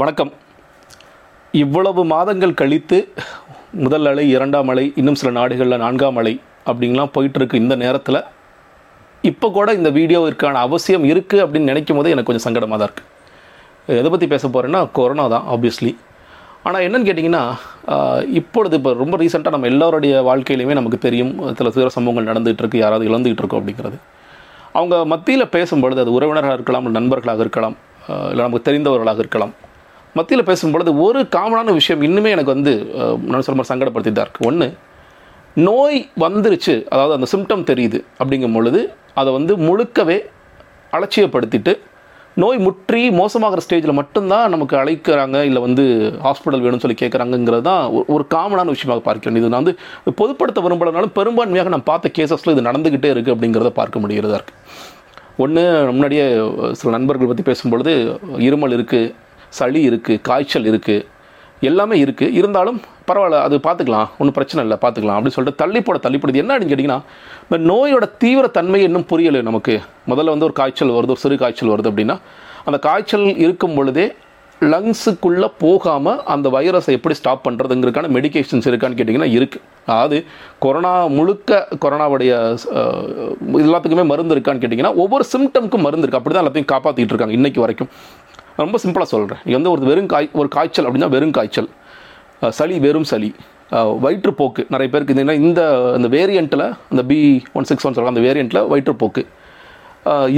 வணக்கம். இவ்வளவு மாதங்கள் கழித்து முதல் அலை இரண்டாம் அலை இன்னும் சில நாடுகளில் நான்காம் அலை அப்படிங்கலாம் போயிட்டுருக்கு இந்த நேரத்தில். இப்போ கூட இந்த வீடியோவிற்கான அவசியம் இருக்குது அப்படின்னு நினைக்கும் போதே எனக்கு கொஞ்சம் சங்கடமாக தான் இருக்குது எதை பற்றி பேச போகிறேன்னா கொரோனா தான் ஆப்வியஸ்லி ஆனால் என்னென்னு கேட்டிங்கன்னா இப்பொழுது இப்போ ரொம்ப ரீசெண்டாக நம்ம எல்லோருடைய வாழ்க்கையிலையுமே நமக்கு தெரியும் சில சில சம்பவங்கள் நடந்துகிட்டு இருக்கு யாராவது இழந்துகிட்டு இருக்கோம் அப்படிங்கிறது. அவங்க மத்தியில் பேசும்பொழுது அது உறவினராக இருக்கலாம் நண்பர்களாக இருக்கலாம் இல்லை நமக்கு தெரிந்தவர்களாக இருக்கலாம். மத்தியில் பேசும்பொழுது ஒரு காமனான விஷயம் இன்னுமே எனக்கு வந்து நான் சொல்ல மாதிரி சங்கடப்படுத்திட்டு தான் இருக்குது ஒன்று நோய் வந்துருச்சு அதாவது அந்த சிம்டம் தெரியுது அப்படிங்கும் பொழுது அதை வந்து முழுக்கவே அலட்சியப்படுத்திட்டு நோய் முற்றி மோசமாகிற ஸ்டேஜில் மட்டும்தான் நமக்கு அழைக்கிறாங்க இல்லை வந்து ஹாஸ்பிட்டல் வேணும்னு சொல்லி கேட்குறாங்கங்கிறது தான் ஒரு- ஒரு காமனான விஷயமாக பார்க்கிறேன் இது நான் வந்து பொதுப்படுத்த விரும்பலனாலும் பெரும்பான்மையாக நான் பார்த்த கேசஸில் இது நடந்துக்கிட்டே இருக்குது அப்படிங்கிறத பார்க்க முடிகிறதா இருக்குது ஒன்று முன்னாடியே சில நண்பர்கள் பற்றி பேசும்பொழுது இருமல் இருக்குது சளி இருக்குது காய்ச்சல் இருக்குது எல்லாமே இருக்குது இருந்தாலும் பரவாயில்ல அது பார்த்துக்கலாம். ஒன்றும் பிரச்சனை இல்லை பார்த்துக்கலாம் அப்படின்னு சொல்லிட்டு தள்ளி போட தள்ளி போடுது. என்ன அப்படின்னு கேட்டிங்கன்னா இந்த நோயோட தீவிர தன்மை இன்னும் புரியலை நமக்கு. முதல்ல வந்து ஒரு காய்ச்சல் வருது ஒரு சிறு காய்ச்சல் வருது அப்படின்னா அந்த காய்ச்சல் இருக்கும் பொழுதே லங்ஸுக்குள்ளே போகாமல் அந்த வைரஸை எப்படி ஸ்டாப் பண்ணுறதுங்கிறதுக்கான மெடிகேஷன்ஸ் இருக்கான்னு கேட்டிங்கன்னா இருக்குது அதாவது கொரோனா முழுக்க கொரோனாவுடைய எல்லாத்துக்குமே மருந்து இருக்கான்னு கேட்டிங்கன்னா ஒவ்வொரு சிம்டம்க்கும் மருந்து இருக்குது அப்படி தான் எல்லாத்தையும் காப்பாற்றிட்டு இருக்காங்க இன்னைக்கு வரைக்கும். ரொம்ப சிம்பிளாக சொல்கிறேன் எந்த வந்து ஒரு வெறும் காய் ஒரு காய்ச்சல் அப்படின்னா வெறும் காய்ச்சல். சளி வெறும் சளி. வயிற்றுப்போக்கு. நிறைய பேருக்கு இந்த இந்த வேரியண்ட்டில் அந்த பி ஒன் சிக்ஸ் ஒன் சொல்கிறாங்க அந்த வேரியண்ட்டில் வயிற்றுப்போக்கு.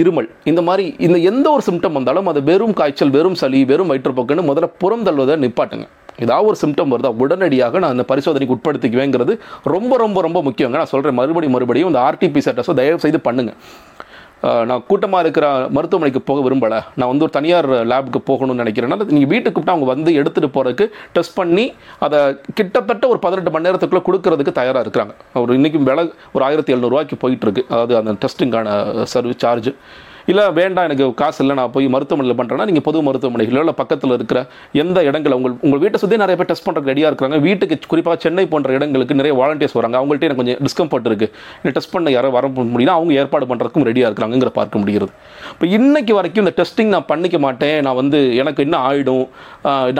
இருமல். இந்த மாதிரி இந்த எந்த ஒரு சிம்டம் வந்தாலும் அது வெறும் காய்ச்சல் வெறும் சளி வெறும் வயிற்றுப்போக்குன்னு முதல்ல புறம் தள்ளுவதை நிப்பாட்டுங்க. ஏதாவது ஒரு சிம்டம் வருதா உடனடியாக நான் அந்த பரிசோதனைக்கு உட்படுத்திக்குவேங்கிறது ரொம்ப ரொம்ப ரொம்ப முக்கியங்க. நான் சொல்கிறேன் மறுபடியும் மறுபடியும் இந்த ஆர்டிபிசிஆர் டெஸ்ட்டை தயவு செய்து பண்ணுங்கள் நான் கூட்டமாக இருக்கிற மருத்துவமனைக்கு போக விரும்பலை. நான் வந்து ஒரு தனியார் லேபுக்கு போகணும்னு நினைக்கிறேன்னா நீங்கள் வீட்டுக்கு கூப்பிட்டு அவங்க வந்து எடுத்துகிட்டு போகிறதுக்கு டெஸ்ட் பண்ணி அதை கிட்டத்தட்ட ஒரு பதினெட்டு மணி நேரத்துக்குள்ளே கொடுக்கறதுக்கு தயாராக இருக்கிறாங்க. ஒரு இன்றைக்கும் விலை ஒரு ஆயிரத்தி எழுநூறுவாய்க்கு போயிட்டுருக்கு அதாவது அந்த டெஸ்ட்டுங்கான சர்வீஸ் சார்ஜ். இல்லை வேண்டாம் எனக்கு காசு இல்லை நான் போய் மருத்துவமனையில் பண்ணுறேன்னா நீங்கள் பொது மருத்துவமனைகளோ இல்லை பக்கத்தில் இருக்கிற எந்த இடங்கள் உங்கள் உங்கள் வீட்டை சுற்றி நிறைய பேர் டெஸ்ட் பண்ணுறதுக்கு ரெடியாக இருக்கிறாங்க. வீட்டுக்கு குறிப்பாக சென்னை போன்ற இடங்களுக்கு நிறைய வாலண்டியர்ஸ் வராங்க. அவங்கள்ட்ட எனக்கு கொஞ்சம் டிஸ்கம்ஃபர்ட் இருக்குது எனக்கு டெஸ்ட் பண்ண யாரோ வர முடியும்னா அவங்க ஏற்பாடு பண்ணுறதுக்கும் ரெடியாக இருக்கிறாங்கிற பார்க்க முடிகிறது. இப்போ இன்றைக்கி வரைக்கும் இந்த டெஸ்டிங் நான் பண்ணிக்க மாட்டேன். நான் வந்து எனக்கு என்ன ஆகிடும்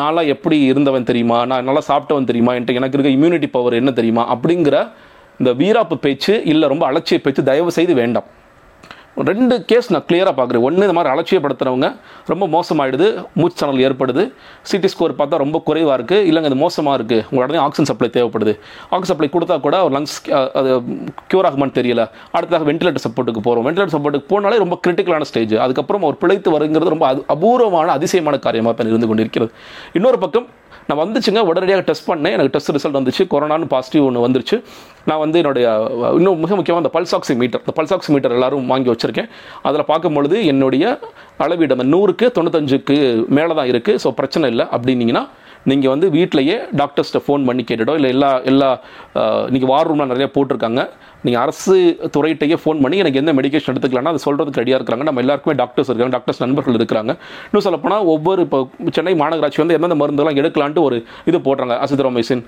நான்லாம் எப்படி இருந்தவன் தெரியுமா? நான் நல்லா சாப்பிட்டவன் தெரியுமா? என்கிட்ட எனக்கு இருக்க இம்யூனிட்டி பவர் என்ன தெரியுமா? அப்படிங்கிற இந்த வீராப்பு பேச்சு இல்லை ரொம்ப அலட்சிய பேச்சு தயவு செய்து வேண்டாம். ரெண்டு கேஸ் நான் கிளியராக பார்க்குறேன். ஒன்று இந்த மாதிரி அலட்சியப்படுத்துறவங்க ரொம்ப மோசமாயிடுது. மூச்சு ஏற்படுது. சிடி ஸ்கோர் பார்த்தா ரொம்ப குறைவாக இருக்குது இல்லைங்க இது மோசமாக இருக்குது உங்கள் உடனே ஆக்சிஜன் சப்ளை தேவைப்படுது. ஆக்சிஜன் சப்ளை கொடுத்தா கூட ஒரு லங்ஸ் அது க்யூர் ஆகுமான்னு தெரியல. அடுத்ததாக வென்டிலேட்டர் சப்போர்ட்டுக்கு போகிறோம் வென்டிலேட்டர் சப்போர்ட்டுக்கு போனாலே ரொம்ப கிரிட்டிக்கலான ஸ்டேஜ் அதுக்கப்புறம் ஒரு பிழைத்து வருங்கிறது ரொம்ப அபூர்வமான அதிசயமான காரியமாக தான் இருந்து கொண்டிருக்கிறது. இன்னொரு பக்கம் நான் வந்துச்சுங்க உடனடியாக டெஸ்ட் பண்ணேன். எனக்கு டெஸ்ட் ரிசல்ட் வந்துச்சு. கொரோனான்னு பாசிட்டிவ் ஒன்று வந்துருச்சு. நான் வந்து என்னுடைய இன்னும் மிக முக்கியமாக அந்த பல்சாக்சி மீட்டர் இந்த பல்சாக்சி மீட்டர் எல்லாரும் வாங்கி வச்சுருக்கேன். அதில் பார்க்கும்பொழுது என்னுடைய அளவீடு அந்த நூறுக்கு தொண்ணூத்தஞ்சுக்கு மேலே தான் இருக்குது ஸோ பிரச்சனை இல்லை. அப்படின்னீங்கன்னா நீங்கள் வந்து வீட்டிலேயே டாக்டர்ஸ்ட்டை ஃபோன் பண்ணி கேட்டுடோ இல்லை எல்லா எல்லா நீங்கள் வார் ரூம்லாம் நிறையா போட்டிருக்காங்க. நீங்கள் அரசு துறையிட்டையே ஃபோன் பண்ணி எனக்கு எந்த மெடிக்கேஷன் எடுத்துக்கலாம்னா அதை சொல்கிறதுக்கு ரெடியாக இருக்கிறாங்க. நம்ம எல்லாருக்குமே டாக்டர்ஸ் இருக்காங்க டாக்டர்ஸ் நண்பர்கள் இருக்கிறாங்க. இன்னும் சொல்லப்போனால் ஒவ்வொரு இப்போ சென்னை மாநகராட்சி வந்து எந்தெந்த மருந்துலாம் எடுக்கலான்ட்டு ஒரு இது போடுறாங்க. Azithromycin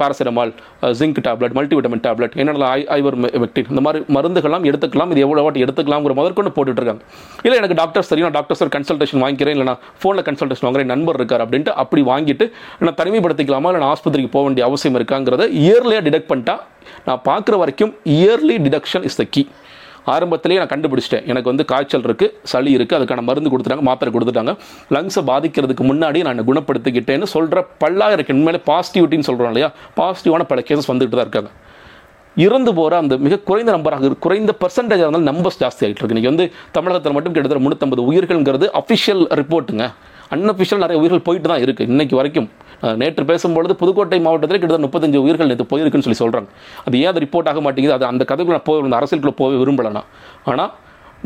paracetamol zinc tablet multivitamin tablet என்னென்ன ஐ ஐவர் வெக்டின் இந்த மாதிரி மருந்துகள்லாம் எடுத்துக்கலாம். இது எவ்வளோ வாட்டி எடுத்துக்கலாம்ங்கிற முதற்கொண்டு போட்டுட்ருக்காங்க. இல்லை எனக்கு டாக்டர்ஸ் தெரியும். நான் டாக்டர்ஸ் கன்சல்டேஷன் வாங்கிக்கிறேன். இல்லை நான் ஃபோனில் கன்சல்டேஷன் வாங்குறேன். நண்பர் இருக்கார் அப்படின்ட்டு அப்படி வாங்கிட்டு நான் தனிமைப்படுத்திக்கலாமா? இல்லை நான் ஆஸ்பத்திரிக்கு போக வேண்டிய அவசியம் இருக்காங்கிறத இயர்லியாக டிடெக்ட் பண்ணிட்டா நான் பார்க்குற வரைக்கும் early detection is the key ஆரம்பத்திலேயே நான் கண்டுபிடிச்சிட்டேன். எனக்கு வந்து காய்ச்சல் இருக்குது சளி இருக்குது அதுக்கான மருந்து கொடுத்துட்டாங்க மாத்திரை கொடுத்துட்டாங்க. லங்ஸை பாதிக்கிறதுக்கு முன்னாடி நான் குணப்படுத்திக்கிட்டேன்னு சொல்கிற பல்லாயிரம் உண்மையிலே பாசிட்டிவிட்டின்னு சொல்கிறோம் இல்லையா? பாசிட்டிவான பல கேசஸ் வந்துகிட்டு தான் இருக்காங்க. இறந்து போகிற அந்த மிக குறைந்த நம்பராக இருக்கு குறைந்த பர்சன்டேஜாக இருந்தாலும் நம்பர்ஸ் ஜாஸ்தி ஆகிட்டு இருக்கு. இன்றைக்கி வந்து தமிழகத்தில் மட்டும் கிட்டத்தட்ட முந்நூற்றம்பது உயிர்கள்ங்கிறது அஃபிஷியல் ரிப்போர்ட்டுங்க அன்அஃபிஷியல் நிறைய உயிர்கள் போயிட்டு தான் இருக்குது இன்றைக்கி வரைக்கும் நேற்று பேசும்பொழுது புதுக்கோட்டை மாவட்டத்தில் கிட்டத்தட்ட முப்பத்தஞ்சு உயிர்கள் நேற்று போயிருக்குன்னு சொல்லி சொல்கிறாங்க அது ஏன் அது ரிப்போர்ட் ஆக மாட்டேங்குது? அது அந்த கதைக்குள்ள போக அந்த அரசியலுக்குள்ளே போக விரும்பலனா ஆனால்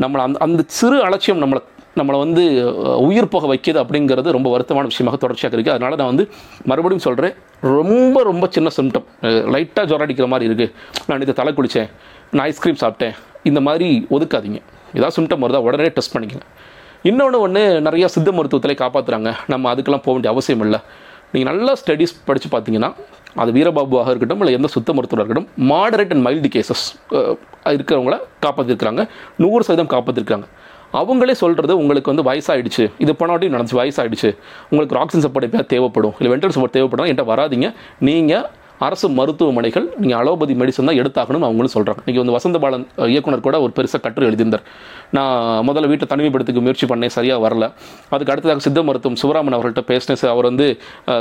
நம்மளை அந்த அந்த சிறு அலட்சியம் நம்மளை நம்மளை வந்து உயிர் போக வைக்கிது அப்படிங்கிறது ரொம்ப வருத்தமான விஷயமாக தொடர்ச்சியாக இருக்குது அதனால் நான் வந்து மறுபடியும் சொல்கிறேன் ரொம்ப ரொம்ப சின்ன சிம்டம் லைட்டாக ஜுரம் அடிக்கிற மாதிரி இருக்குது நான் இது தலை குளித்தேன் நான் ஐஸ்கிரீம் சாப்பிட்டேன் இந்த மாதிரி ஒதுக்காதீங்க. ஏதாவது சிம்டம் வருதா உடனே டெஸ்ட் பண்ணிக்கங்க. இன்னொன்று ஒன்று நிறையா சித்த மருத்துவத்திலே காப்பாற்றுறாங்க நம்ம அதுக்கெல்லாம் போக வேண்டிய அவசியம் இல்லை. நீங்கள் நல்லா ஸ்டடீஸ் படித்து பார்த்தீங்கன்னா அது வீரபாபுவாக இருக்கட்டும் இல்லை எந்த சுத்த மருத்துவராக இருக்கட்டும் மாடரேட் அண்ட் மைல்டு கேசஸ் இருக்கிறவங்கள காப்பாற்றிருக்கிறாங்க நூறு சதவீதம் காப்பாற்றிருக்காங்க அவங்களே சொல்கிறது உங்களுக்கு வந்து வயசாகிடுச்சு இது பண்ணாட்டியும் நடந்துச்சு வயசாயிடுச்சு. உங்களுக்கு ஆக்சிஜன் சப்போர்ட் எப்போ தேவைப்படும் இல்லை வென்டல் சப்போர்ட் தேவைப்படும் என்கிட்ட வராதீங்க. நீங்கள் அரசு மருத்துவமனைகள் நீங்கள் அலோபதி மெடிசன் தான் எடுத்தாகணும் அவங்களும் சொல்கிறாங்க இன்றைக்கி வந்து வசந்தபாலன் இயக்குனர் கூட ஒரு பெருசாக கட்டுரை எழுதியிருந்தார். நான் முதல்ல வீட்டை தனிமைப்படுத்திக்க முயற்சி பண்ணேன் சரியாக வரல. அதுக்கு அடுத்ததாக சித்த மருத்துவம் சிவராமன் அவர்கள்ட்ட பேசினேன் அவர் வந்து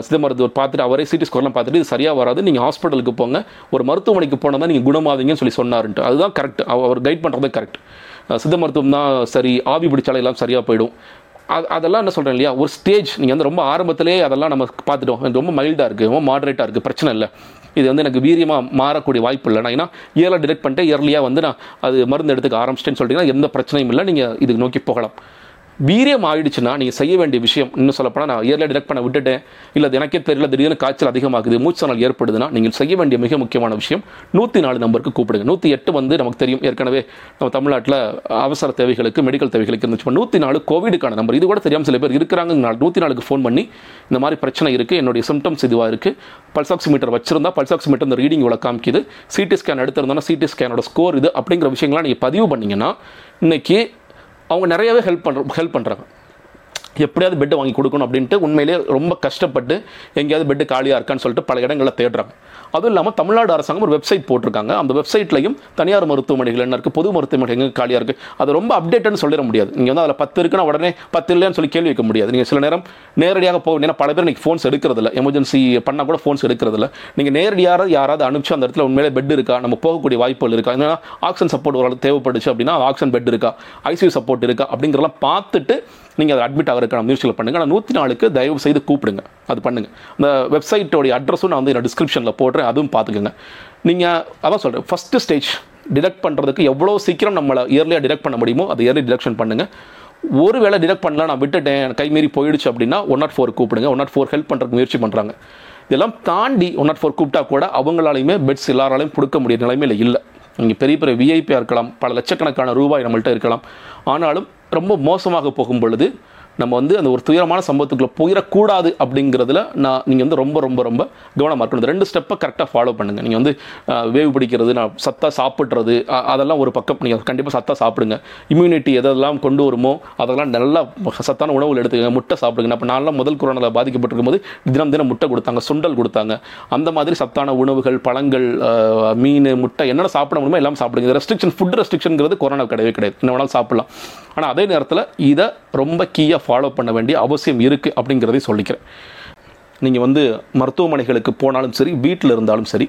சித்த மருத்துவர் பார்த்துட்டு அவரே சிடி ஸ்கோர்லாம் பார்த்துட்டு இது சரியாக வராது நீங்கள் ஹாஸ்பிட்டலுக்கு போங்க. ஒரு மருத்துவமனைக்கு போனால் தான் நீங்கள் குணமாவீங்கன்னு சொல்லி சொன்னார்ன்ட்டு. அதுதான் கரெக்ட் அவர் கைட் பண்ணுறது கரெக்ட் சித்த மருத்துவம் தான் சரி ஆவி பிடிச்சாலே எல்லாம் சரியாக போயிடும். அதெல்லாம் என்ன சொல்கிறேன் இல்லையா? ஒரு ஸ்டேஜ் நீங்கள் வந்து ரொம்ப ஆரம்பத்திலே அதெல்லாம் நம்ம பார்த்துட்டோம். ரொம்ப மைல்டாக இருக்குது ரொம்ப மாடரேட்டாக இருக்குது பிரச்சனை இல்லை. இது வந்து எனக்கு வீரியமாக மாறக்கூடிய வாய்ப்பு இல்லை. நான் ஏன்னா இயர்லியாக டிடெக்ட் பண்ணிட்டு இயர்லியாக வந்து நான் அது மருந்து எடுத்துக்க ஆரம்பிச்சிட்டேன்னு சொல்லிட்டீங்கன்னா எந்த பிரச்சனையும் இல்லை. நீங்கள் இதுக்கு நோக்கி போகலாம். வீரியம் ஆயிடுச்சுன்னா நீங்கள் செய்ய வேண்டிய விஷயம் இன்னும் சொல்லப்போனால் நான் இயர்லியாக டிடெக்ட் பண்ண விட்டுட்டேன். இல்லை எனக்கே தெரியல திடீர்னு காய்ச்சல் அதிகமாகுது மூச்சனால் ஏற்படுதுன்னா நீங்கள் செய்ய வேண்டிய மிக முக்கியமான விஷயம் நூற்றி நாலு நம்பருக்கு கூப்பிடுங்க. நூற்றி எட்டு வந்து நமக்கு தெரியும் ஏற்கனவே நம்ம தமிழ்நாட்டில் அவசர தேவைகளுக்கு மெடிக்கல் தேவைகளுக்கு இருந்துச்சு. நூற்றி நாலு கோவிடுக்கான நம்பர் இது கூட தெரியாமல் சில பேர் இருக்கிறாங்க நூற்றி நாலுக்கு ஃபோன் பண்ணி இந்த மாதிரி பிரச்சனை இருக்குது என்னுடைய சிம்டம்ஸ் இதுவாக இருக்குது பல்சாக்சிமீட்டர் வச்சிருந்தா பல்சாக்சிமீட்டர் இந்த ரீடிங் இவ்வளோ காமிக்குது. சிடி ஸ்கேன் எடுத்திருந்தோன்னா சிடி ஸ்கேனோட ஸ்கோர் இது அப்படிங்கிற விஷயங்கள்லாம் நீங்கள் பதிவு பண்ணீங்கன்னா இன்றைக்கி அவங்க நிறையவே ஹெல்ப் பண்ணுற ஹெல்ப் பண்ணுறாங்க எப்படியாவது பெட்டு வாங்கி கொடுக்கணும் அப்படின்ட்டு உண்மையிலேயே ரொம்ப கஷ்டப்பட்டு எங்கேயாவது பெட்டு காலியாக இருக்கான்னு சொல்லிட்டு பல இடங்களில் தேடுறாங்க. அதுவும் இல்லாமல் தமிழ்நாடு அரசாங்கம் ஒரு வெப்சைட் போட்டிருக்காங்க. அந்த வெப்சைட்லையும் தனியார் மருத்துவமனைகள் என்ன இருக்குது பொது மருத்துவமனை எங்கே காலியாக இருக்குது அது ரொம்ப அப்டேட்டட்னு சொல்லிட முடியாது. நீங்கள் வந்து அதில் பத்து இருக்குன்னா உடனே பத்து இல்லைன்னு சொல்லி கேள்வி வைக்க முடியாது. நீங்கள் சில நேரம் நேரடியாக போக ஏன்னா பல பேர் இன்னைக்கு ஃபோன்ஸ் எடுக்கிறதில்ல எமர்ஜென்சி பண்ணால் கூட ஃபோன்ஸ் எடுக்கிறதில்ல நீங்கள் நேரடியாக யாராவது அனுப்பிச்சு அந்த இடத்துல உண்மையிலே பெட் இருக்கா? நம்ம போகக்கூடிய வாய்ப்புகள் இருக்கா? ஏன்னா ஆக்சிஜன் சப்போர்ட் ஓரளவு தேவைப்படுச்சு அப்படின்னா ஆக்சிஜன் பெட் இருக்கா? ஐசியூ சப்போர்ட் இருக்கா? அப்படிங்கிறலாம் பார்த்துட்டு நீங்கள் அதை அட்மிட் ஆகிறதுக்கான முயற்சிகளை பண்ணுங்கள் ஆனால் நூற்றி நாலுக்கு தயவு செய்து கூப்பிடுங்க. அது பண்ணுங்கள் அந்த வெப்சைட்டோடைய அட்ரஸும் நான் வந்து என்னோட டிஸ்கிரிப்ஷனில் போடுறேன். அதுவும் பார்த்துக்கோங்க. நீங்கள் அதான் சொல்கிறேன் ஃபஸ்ட்டு ஸ்டேஜ் டிடெக்ட் பண்ணுறதுக்கு எவ்வளோ சீக்கிரம் நம்மளை இயர்லியாக டிடெக்ட் பண்ண முடியுமோ அது இயர்லி டிடெக்ஷன் பண்ணுங்கள் ஒரு வேளை டிடெக்ட் பண்ணலாம் நான் விட்டுட்டேன் கைமீறி போயிடுச்சு அப்படின்னா ஒன் நாட் ஃபோர் கூப்பிடுங்க. ஒன் நாட் ஃபோர் ஹெல்ப் பண்ணுறதுக்கு முயற்சி பண்ணுறாங்க இதெல்லாம் தாண்டி ஒன் நாட் ஃபோர் கூப்பிட்டா கூட அவங்களாலையுமே பெட்ஸ் எல்லாராலையும் கொடுக்க முடிய நிலைமையில் இல்லை. இங்கே பெரிய பெரிய விஐபியாக இருக்கலாம். பல லட்சக்கணக்கான ரூபாய் நம்மள்கிட்ட இருக்கலாம். ஆனாலும் ரொம்ப மோசமாக போகும் பொழுது நம்ம வந்து அந்த ஒரு துயரமான சம்பவத்துக்குள்ளே போயிடக்கூடாது அப்படிங்கிறதுல நான் நீங்கள் வந்து ரொம்ப ரொம்ப ரொம்ப கவனமாக இருக்கணும். இந்த ரெண்டு ஸ்டெப்பை கரெக்டாக ஃபாலோ பண்ணுங்கள் நீங்கள் வந்து வேவு பிடிக்கிறது நான் சத்தாக சாப்பிட்றது அதெல்லாம் ஒரு பக்கம். நீங்கள் கண்டிப்பாக சத்தாக சாப்பிடுங்க. இம்யூனிட்டி எதெல்லாம் கொண்டு வருமோ அதெல்லாம் நல்லா சத்தான உணவுகள் எடுத்துக்கங்க. முட்டை சாப்பிடுங்க. அப்போ நான்லாம் முதல் கொரோனாவில் பாதிக்கப்பட்டிருக்கும் போது தினம் தினம் முட்டை கொடுத்தாங்க சுண்டல் கொடுத்தாங்க. அந்த மாதிரி சத்தான உணவுகள் பழங்கள் மீன் முட்டை என்னென்ன சாப்பிட முடியுமோ எல்லாம் சாப்பிடுங்க. ரெஸ்ட்ரிக்ஷன் ஃபுட் ரெஸ்ட்ரிக்ஷனுங்கிறது கொரோனா கிடையவே கிடையாது. என்ன வேணாலும் சாப்பிடலாம். ஆனால் அதே நேரத்தில் இதை ரொம்ப கீயாக ஃபாலோ பண்ண வேண்டிய அவசியம் இருக்குது அப்படிங்கிறதையும் சொல்லிக்கிறேன். நீங்கள் வந்து மருத்துவமனைகளுக்கு போனாலும் சரி வீட்டில் இருந்தாலும் சரி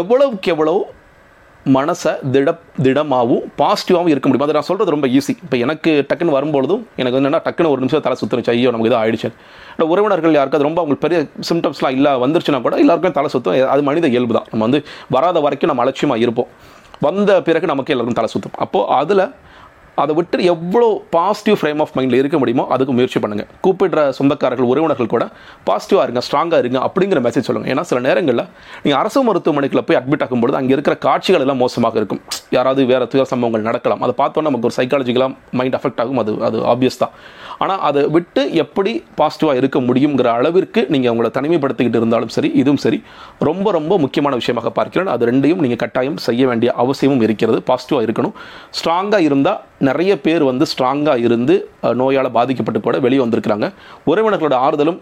எவ்வளவுக்கு எவ்வளோ மனசை திட திடமாகவும் பாசிட்டிவாகவும் இருக்க முடியும் அதை நான் சொல்கிறது ரொம்ப ஈஸி இப்போ எனக்கு டக்குன்னு வரும்பொழுதும் எனக்கு என்னென்னா டக்குன்னு ஒரு நிமிஷம் தலை சுற்றுனுச்சு ஐயோ நமக்கு இது ஆயிடுச்சு. இல்லை உறவினர்கள் யாருக்காவது ரொம்ப அவங்களுக்கு பெரிய சிம்டம்ஸ்லாம் இல்லை வந்துருச்சுன்னா கூட எல்லாருக்கும் தலை சுற்றும் அது மனித இயல்பு தான். நம்ம வந்து வராத வரைக்கும் நம்ம அலட்சியமாக இருப்போம். வந்த பிறகு நமக்கு எல்லாருக்கும் தலை சுற்றும் அப்போது அதில் அதை விட்டு எவ்வளோ பாசிட்டிவ் ஃப்ரேம் ஆஃப் மைண்டில் இருக்க முடியுமோ அதுக்கு முயற்சி பண்ணுங்கள் கூப்பிடுற சொந்தக்காரர்கள் உறவினர்கள் கூட பாசிட்டிவாக இருங்க ஸ்ட்ராங்காக இருங்க அப்படிங்கிற மெசேஜ் சொல்லுங்கள் ஏன்னா சில நேரங்களில் நீங்கள் அரசு மருத்துவமனைக்குள்ள போய் அட்மிட் ஆகும்பொழுது அங்கே இருக்கிற காட்சிகள் எல்லாம் மோசமாக இருக்கும். யாராவது வேறு துயர சம்பவங்கள் நடக்கலாம். அதை பார்த்தோன்னா நமக்கு ஒரு சைக்காலஜிக்கலாக மைண்ட் அஃபெக்ட் ஆகும். அது அது ஆப்வியஸ் தான். ஆனால் அதை விட்டு எப்படி பாசிட்டிவாக இருக்க முடியுங்கிற அளவிற்கு நீங்கள் உங்களை தனிமைப்படுத்திக்கிட்டு இருந்தாலும் சரி இதுவும் சரி ரொம்ப ரொம்ப முக்கியமான விஷயமாக பார்க்கிறேன். அது ரெண்டையும் நீங்கள் கட்டாயம் செய்ய வேண்டிய அவசியமும் இருக்கிறது. பாசிட்டிவாக இருக்கணும். ஸ்ட்ராங்காக இருந்தால் நிறைய பேர் வந்து ஸ்ட்ராங்காக இருந்து நோயால் பாதிக்கப்பட்டு கூட வெளியே வந்திருக்கிறாங்க. உறவினர்களோட ஆறுதலும்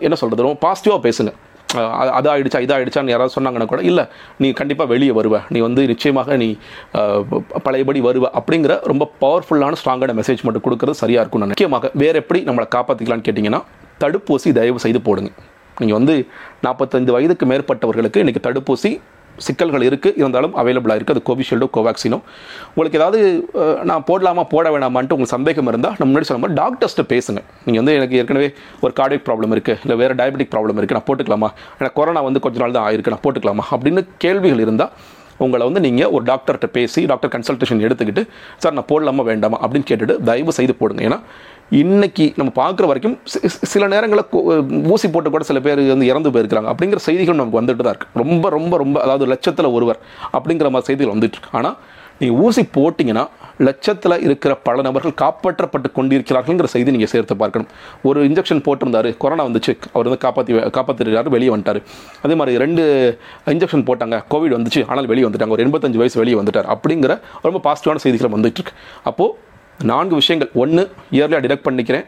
என்ன சொல்கிறது ரொம்ப பாசிட்டிவாக பேசுங்க. அஹ், அது- ஆயிடுச்சா இது ஆகிடுச்சான்னு யாராவது சொன்னாங்கன்னா கூட இல்லை நீ கண்டிப்பாக வெளியே வருவ. நீ வந்து நிச்சயமாக நீ பழையபடி வருவ. அப்படிங்கிற ரொம்ப பவர்ஃபுல்லான ஸ்ட்ராங்கான மெசேஜ் மட்டும் கொடுக்குறது சரியாக இருக்கும் நான் முக்கியமாக வேறு எப்படி நம்மளை காப்பாற்றிக்கலாம்னு கேட்டிங்கன்னா தடுப்பூசி தயவு செய்து போடுங்க. நீங்கள் வந்து நாற்பத்தைந்து வயதுக்கு மேற்பட்டவர்களுக்கு இன்றைக்கி தடுப்பூசி சிக்கல்கள் இருக்குது இருந்தாலும் அவைலபிளாக இருக்குது அது கோவிஷீல்டோ கோவேக்சினோ உங்களுக்கு ஏதாவது நான் போடலாமா போட வேணாமான்ட்டு உங்களுக்கு சந்தேகம் இருந்தால் நம்ம முன்னாடி சொன்ன மாதிரி டாக்டர்ஸ்ட்ட பேசுங்க. நீங்கள் வந்து எனக்கு ஏற்கனவே ஒரு கார்டிக் ப்ராப்ளம் இருக்குது இல்லை வேறு டயபெட்டிக் ப்ராப்ளம் இருக்குது நான் போட்டுக்கலாமா? எனக்கு கொரோனா வந்து கொஞ்ச நாள் தான் ஆயிருக்கு நான் போட்டுக்கலாமா? அப்படின்னு கேள்விகள் இருந்தால் உங்களை வந்து நீங்கள் ஒரு டாக்டர்கிட்ட பேசி டாக்டர் கன்சல்டேஷன் எடுத்துக்கிட்டு சார் நான் போடலாமா வேண்டாமா? அப்படின்னு கேட்டுட்டு தயவு செய்து போடுங்க. ஏன்னா இன்னைக்கு நம்ம பார்க்குற வரைக்கும் சில நேரங்களில் ஊசி போட்டு கூட சில பேர் வந்து இறந்து போயிருக்கிறாங்க. அப்படிங்கிற செய்திகள் நமக்கு வந்துட்டு தான் இருக்கு. ரொம்ப ரொம்ப ரொம்ப அதாவது லட்சத்தில் ஒருவர் அப்படிங்கிற மாதிரி செய்திகள் வந்துட்டு இருக்கு ஆனால் நீங்கள் ஊசி போட்டிங்கன்னா லட்சத்தில் இருக்கிற பல நபர்கள் காப்பாற்றப்பட்டு கொண்டிருக்கிறார்கள்ங்கிற செய்தி நீங்கள் சேர்த்து பார்க்கணும். ஒரு இன்ஜெக்ஷன் போட்டிருந்தாரு கொரோனா வந்துச்சு அவர் வந்து காப்பாற்றி காப்பாற்றிருக்காரு வெளியே வந்துட்டார். அதே மாதிரி ரெண்டு இன்ஜெக்ஷன் போட்டாங்க கோவிட் வந்துச்சு ஆனால் வெளியே வந்துட்டாங்க. ஒரு எண்பத்தஞ்சு வயசு வெளியே வந்துட்டார். அப்படிங்கிற ரொம்ப பாசிட்டிவான செய்திகள் வந்துட்டுருக்கு அப்போது நான்கு விஷயங்கள். ஒன்று இயர்லியாக டிடெக்ட் பண்ணிக்கிறேன்.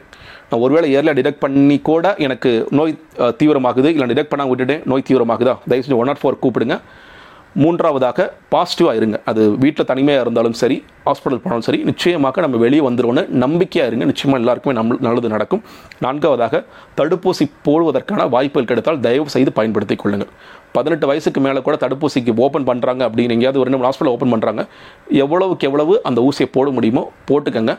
நான் ஒருவேளை இயர்லியாக டிடெக்ட் பண்ணி கூட எனக்கு நோய் தீவிரமாகுது இல்லை டிடெக்ட் பண்ணாமல் விட்டுட்டேன் நோய் தீவிரமாகுதா? தயவு செஞ்சு ஒன் நாட் ஃபோர் கூப்பிடுங்க. மூன்றாவதாக பாசிட்டிவாக இருங்க. அது வீட்டில் தனிமையாக இருந்தாலும் சரி ஹாஸ்பிட்டல் போனாலும் சரி நிச்சயமாக நம்ம வெளியே வந்துடுவோன்னு நம்பிக்கையாக இருங்க. நிச்சயமாக எல்லாருக்குமே நம்ம நல்லது நடக்கும். நான்காவதாக தடுப்பூசி போடுவதற்கான வாய்ப்புகள் கிடைத்தால் தயவு செய்து பயன்படுத்தி கொள்ளுங்கள். பதினெட்டு வயசுக்கு மேலே கூட தடுப்பூசிக்கு ஓப்பன் பண்ணுறாங்க அப்படின்னு எங்கேயாவது ஒரு ரெண்டு ஹாஸ்பிட்டல் ஓப்பன் பண்ணுறாங்க எவ்வளவுக்கு எவ்வளவு அந்த ஊசியை போட முடியுமோ போட்டுக்கங்க.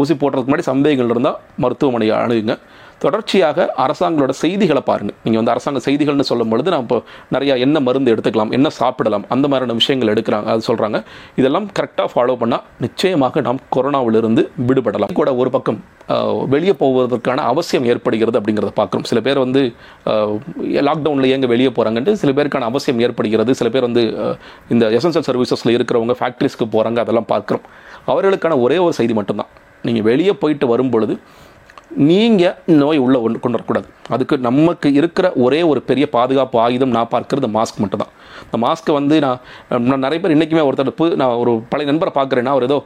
ஊசி போடுறதுக்கு முன்னாடி சந்தேகங்கள் இருந்தால் மருத்துவமனையை அணுகுங்க. தொடர்ச்சியாக அரசாங்களோட செய்திகளை பாருங்கள் நீங்கள் வந்து அரசாங்க செய்திகள்னு சொல்லும் பொழுது நான் இப்போ நிறையா என்ன மருந்து எடுத்துக்கலாம் என்ன சாப்பிடலாம் அந்த மாதிரியான விஷயங்கள் எடுக்கிறாங்க அது சொல்கிறாங்க இதெல்லாம் கரெக்டாக ஃபாலோ பண்ணால் நிச்சயமாக நாம் கொரோனாவிலிருந்து விடுபடலாம். கூட ஒரு பக்கம் வெளியே போவதற்கான அவசியம் ஏற்படுகிறது அப்படிங்கிறத பார்க்குறோம். சில பேர் வந்து லாக்டவுனில் எங்கே வெளியே போகிறாங்கன்ட்டு சில பேருக்கான அவசியம் ஏற்படுகிறது. சில பேர் வந்து இந்த எசன்சியல் சர்வீசஸில் இருக்கிறவங்க ஃபேக்ட்ரிஸ்க்கு போகிறாங்க அதெல்லாம் பார்க்குறோம். அவர்களுக்கான ஒரே ஒரு செய்தி மட்டும்தான். நீங்கள் வெளியே போயிட்டு வரும் பொழுது நீங்கள் நோய் உள்ளே ஒன்று கொண்டு வரக்கூடாது அதுக்கு நமக்கு இருக்கிற ஒரே ஒரு பெரிய பாதுகாப்பு ஆயுதம் நான் பார்க்குறது மாஸ்க் மட்டும்தான். இந்த மாஸ்க்கை வந்து நான் நான் நிறைய பேர் இன்றைக்குமே ஒருத்தர் புது நான் ஒரு பழைய நண்பரை பார்க்குறேன்னா அவர் ஏதோ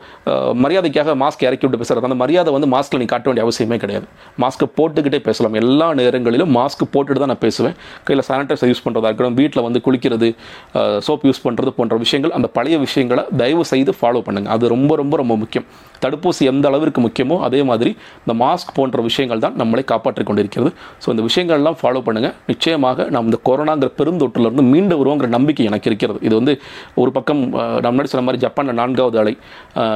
மரியாதைக்காக மாஸ்க் இறக்கி விட்டு பேசுகிறது அந்த மரியாதை வந்து மாஸ்க்கில் நீ காட்ட வேண்டிய அவசியமே கிடையாது. மாஸ்க்கை போட்டுக்கிட்டே பேசலாம். எல்லா நேரங்களிலும் மாஸ்க் போட்டுட்டு தான் நான் பேசுவேன். கையில் சானிடைசர் யூஸ் பண்ணுறதா இருக்கட்டும் வீட்டில் வந்து குளிக்கிறது சோப் யூஸ் பண்ணுறது போன்ற விஷயங்கள் அந்த பழைய விஷயங்களை தயவு செய்து ஃபாலோ பண்ணுங்கள் அது ரொம்ப ரொம்ப ரொம்ப முக்கியம். தடுப்பூசி எந்த அளவிற்கு முக்கியமோ அதே மாதிரி இந்த மாஸ்க் போன்ற விஷயங்கள் தான் நம்மளை காப்பாற்றிக் கொண்டிருக்கிறது. ஸோ இந்த விஷயங்கள்லாம் ஃபாலோ பண்ணுங்கள் நிச்சயமாக நாம் இந்த கொரோனாங்கிற பெருந்தொற்றிலிருந்து மீண்டு வருவோங்கிற நம்பிக்கை எனக்கு இருக்கிறது. இது வந்து ஒரு பக்கம் அஹ், நான் முன்னாடி சொன்ன மாதிரி ஜப்பானில் நான்காவது அலை.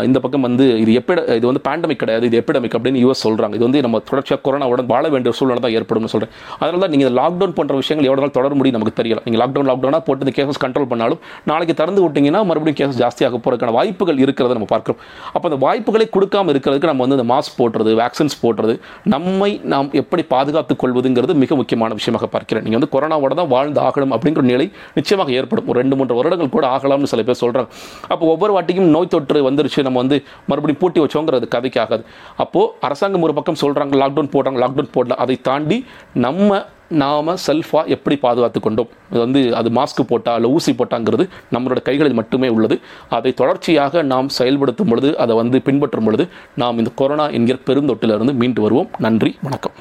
இந்த பக்கம் வந்து இது எப்பிட இது வந்து பேண்டமிக் கிடையாது. இது எப்பிடமிக் அப்படின்னு யூஎஸ் சொல்கிறாங்க இது வந்து நம்ம தொடர்ச்சியாக கொரோனாவுடன் வாழ வேண்டிய சூழ்நிலை தான் ஏற்படும்னு சொல்கிறேன் அதனால தான் நீங்கள் லாக்டவுன் போன்ற விஷயங்கள் எவ்வளோ நாள் தொடர முடியும் நமக்கு தெரியல. நீங்கள் லாக்டவுன் லாக்டவுனாக போட்டு இந்த கேசஸ் கண்ட்ரோல் பண்ணாலும் நாளைக்கு திறந்து விட்டிங்கன்னா மறுபடியும் கேசஸ் ஜாஸ்தியாக போகிறதுக்கான வாய்ப்புகள் இருக்கிறத நம்ம பார்க்குறோம். அப்போ அந்த வாய்ப்புகளை கொடுக்காம இருக்கிறதுக்கு நம்ம வந்து இந்த மாஸ்க் போடுறது வேக்சின்ஸ் போடுறது நம்மை நாம் எப்படி பாதுகாத்துக் கொள்வதுங்கிறது மிக முக்கியமான விஷயமாக பார்க்கிறேன். நீங்கள் வந்து கொரோனாவோட தான் வாழ்ந்து ஆகணும் அப்படிங்கிற நிலை நிச்சயமாக ஏற்படும். ஒரு ரெண்டு மூன்று வருடங்கள் கூட ஆகலாம்னு சில பேர் சொல்கிறாங்க அப்போ ஒவ்வொரு வாட்டியும் நோய் தொற்று வந்துருச்சு நம்ம வந்து மறுபடியும் பூட்டி வச்சோங்கிறது கதைக்கு ஆகாது அப்போது அரசாங்கம் ஒரு பக்கம் சொல்கிறாங்க லாக்டவுன் போடுறாங்க லாக்டவுன் போடல. அதை தாண்டி நம்ம நாம் செல்ஃபாக எப்படி பாதுகாத்து கொண்டோம் இது வந்து அது மாஸ்க் போட்டா இல்லை ஊசி போட்டாங்கிறது நம்மளோட கைகளில் மட்டுமே உள்ளது. அதை தொடர்ச்சியாக நாம் செயல்படுத்தும் பொழுது அதை வந்து பின்பற்றும் பொழுது நாம் இந்த கொரோனா என்கிற பெருந்தொட்டிலிருந்து மீண்டு வருவோம். நன்றி வணக்கம்.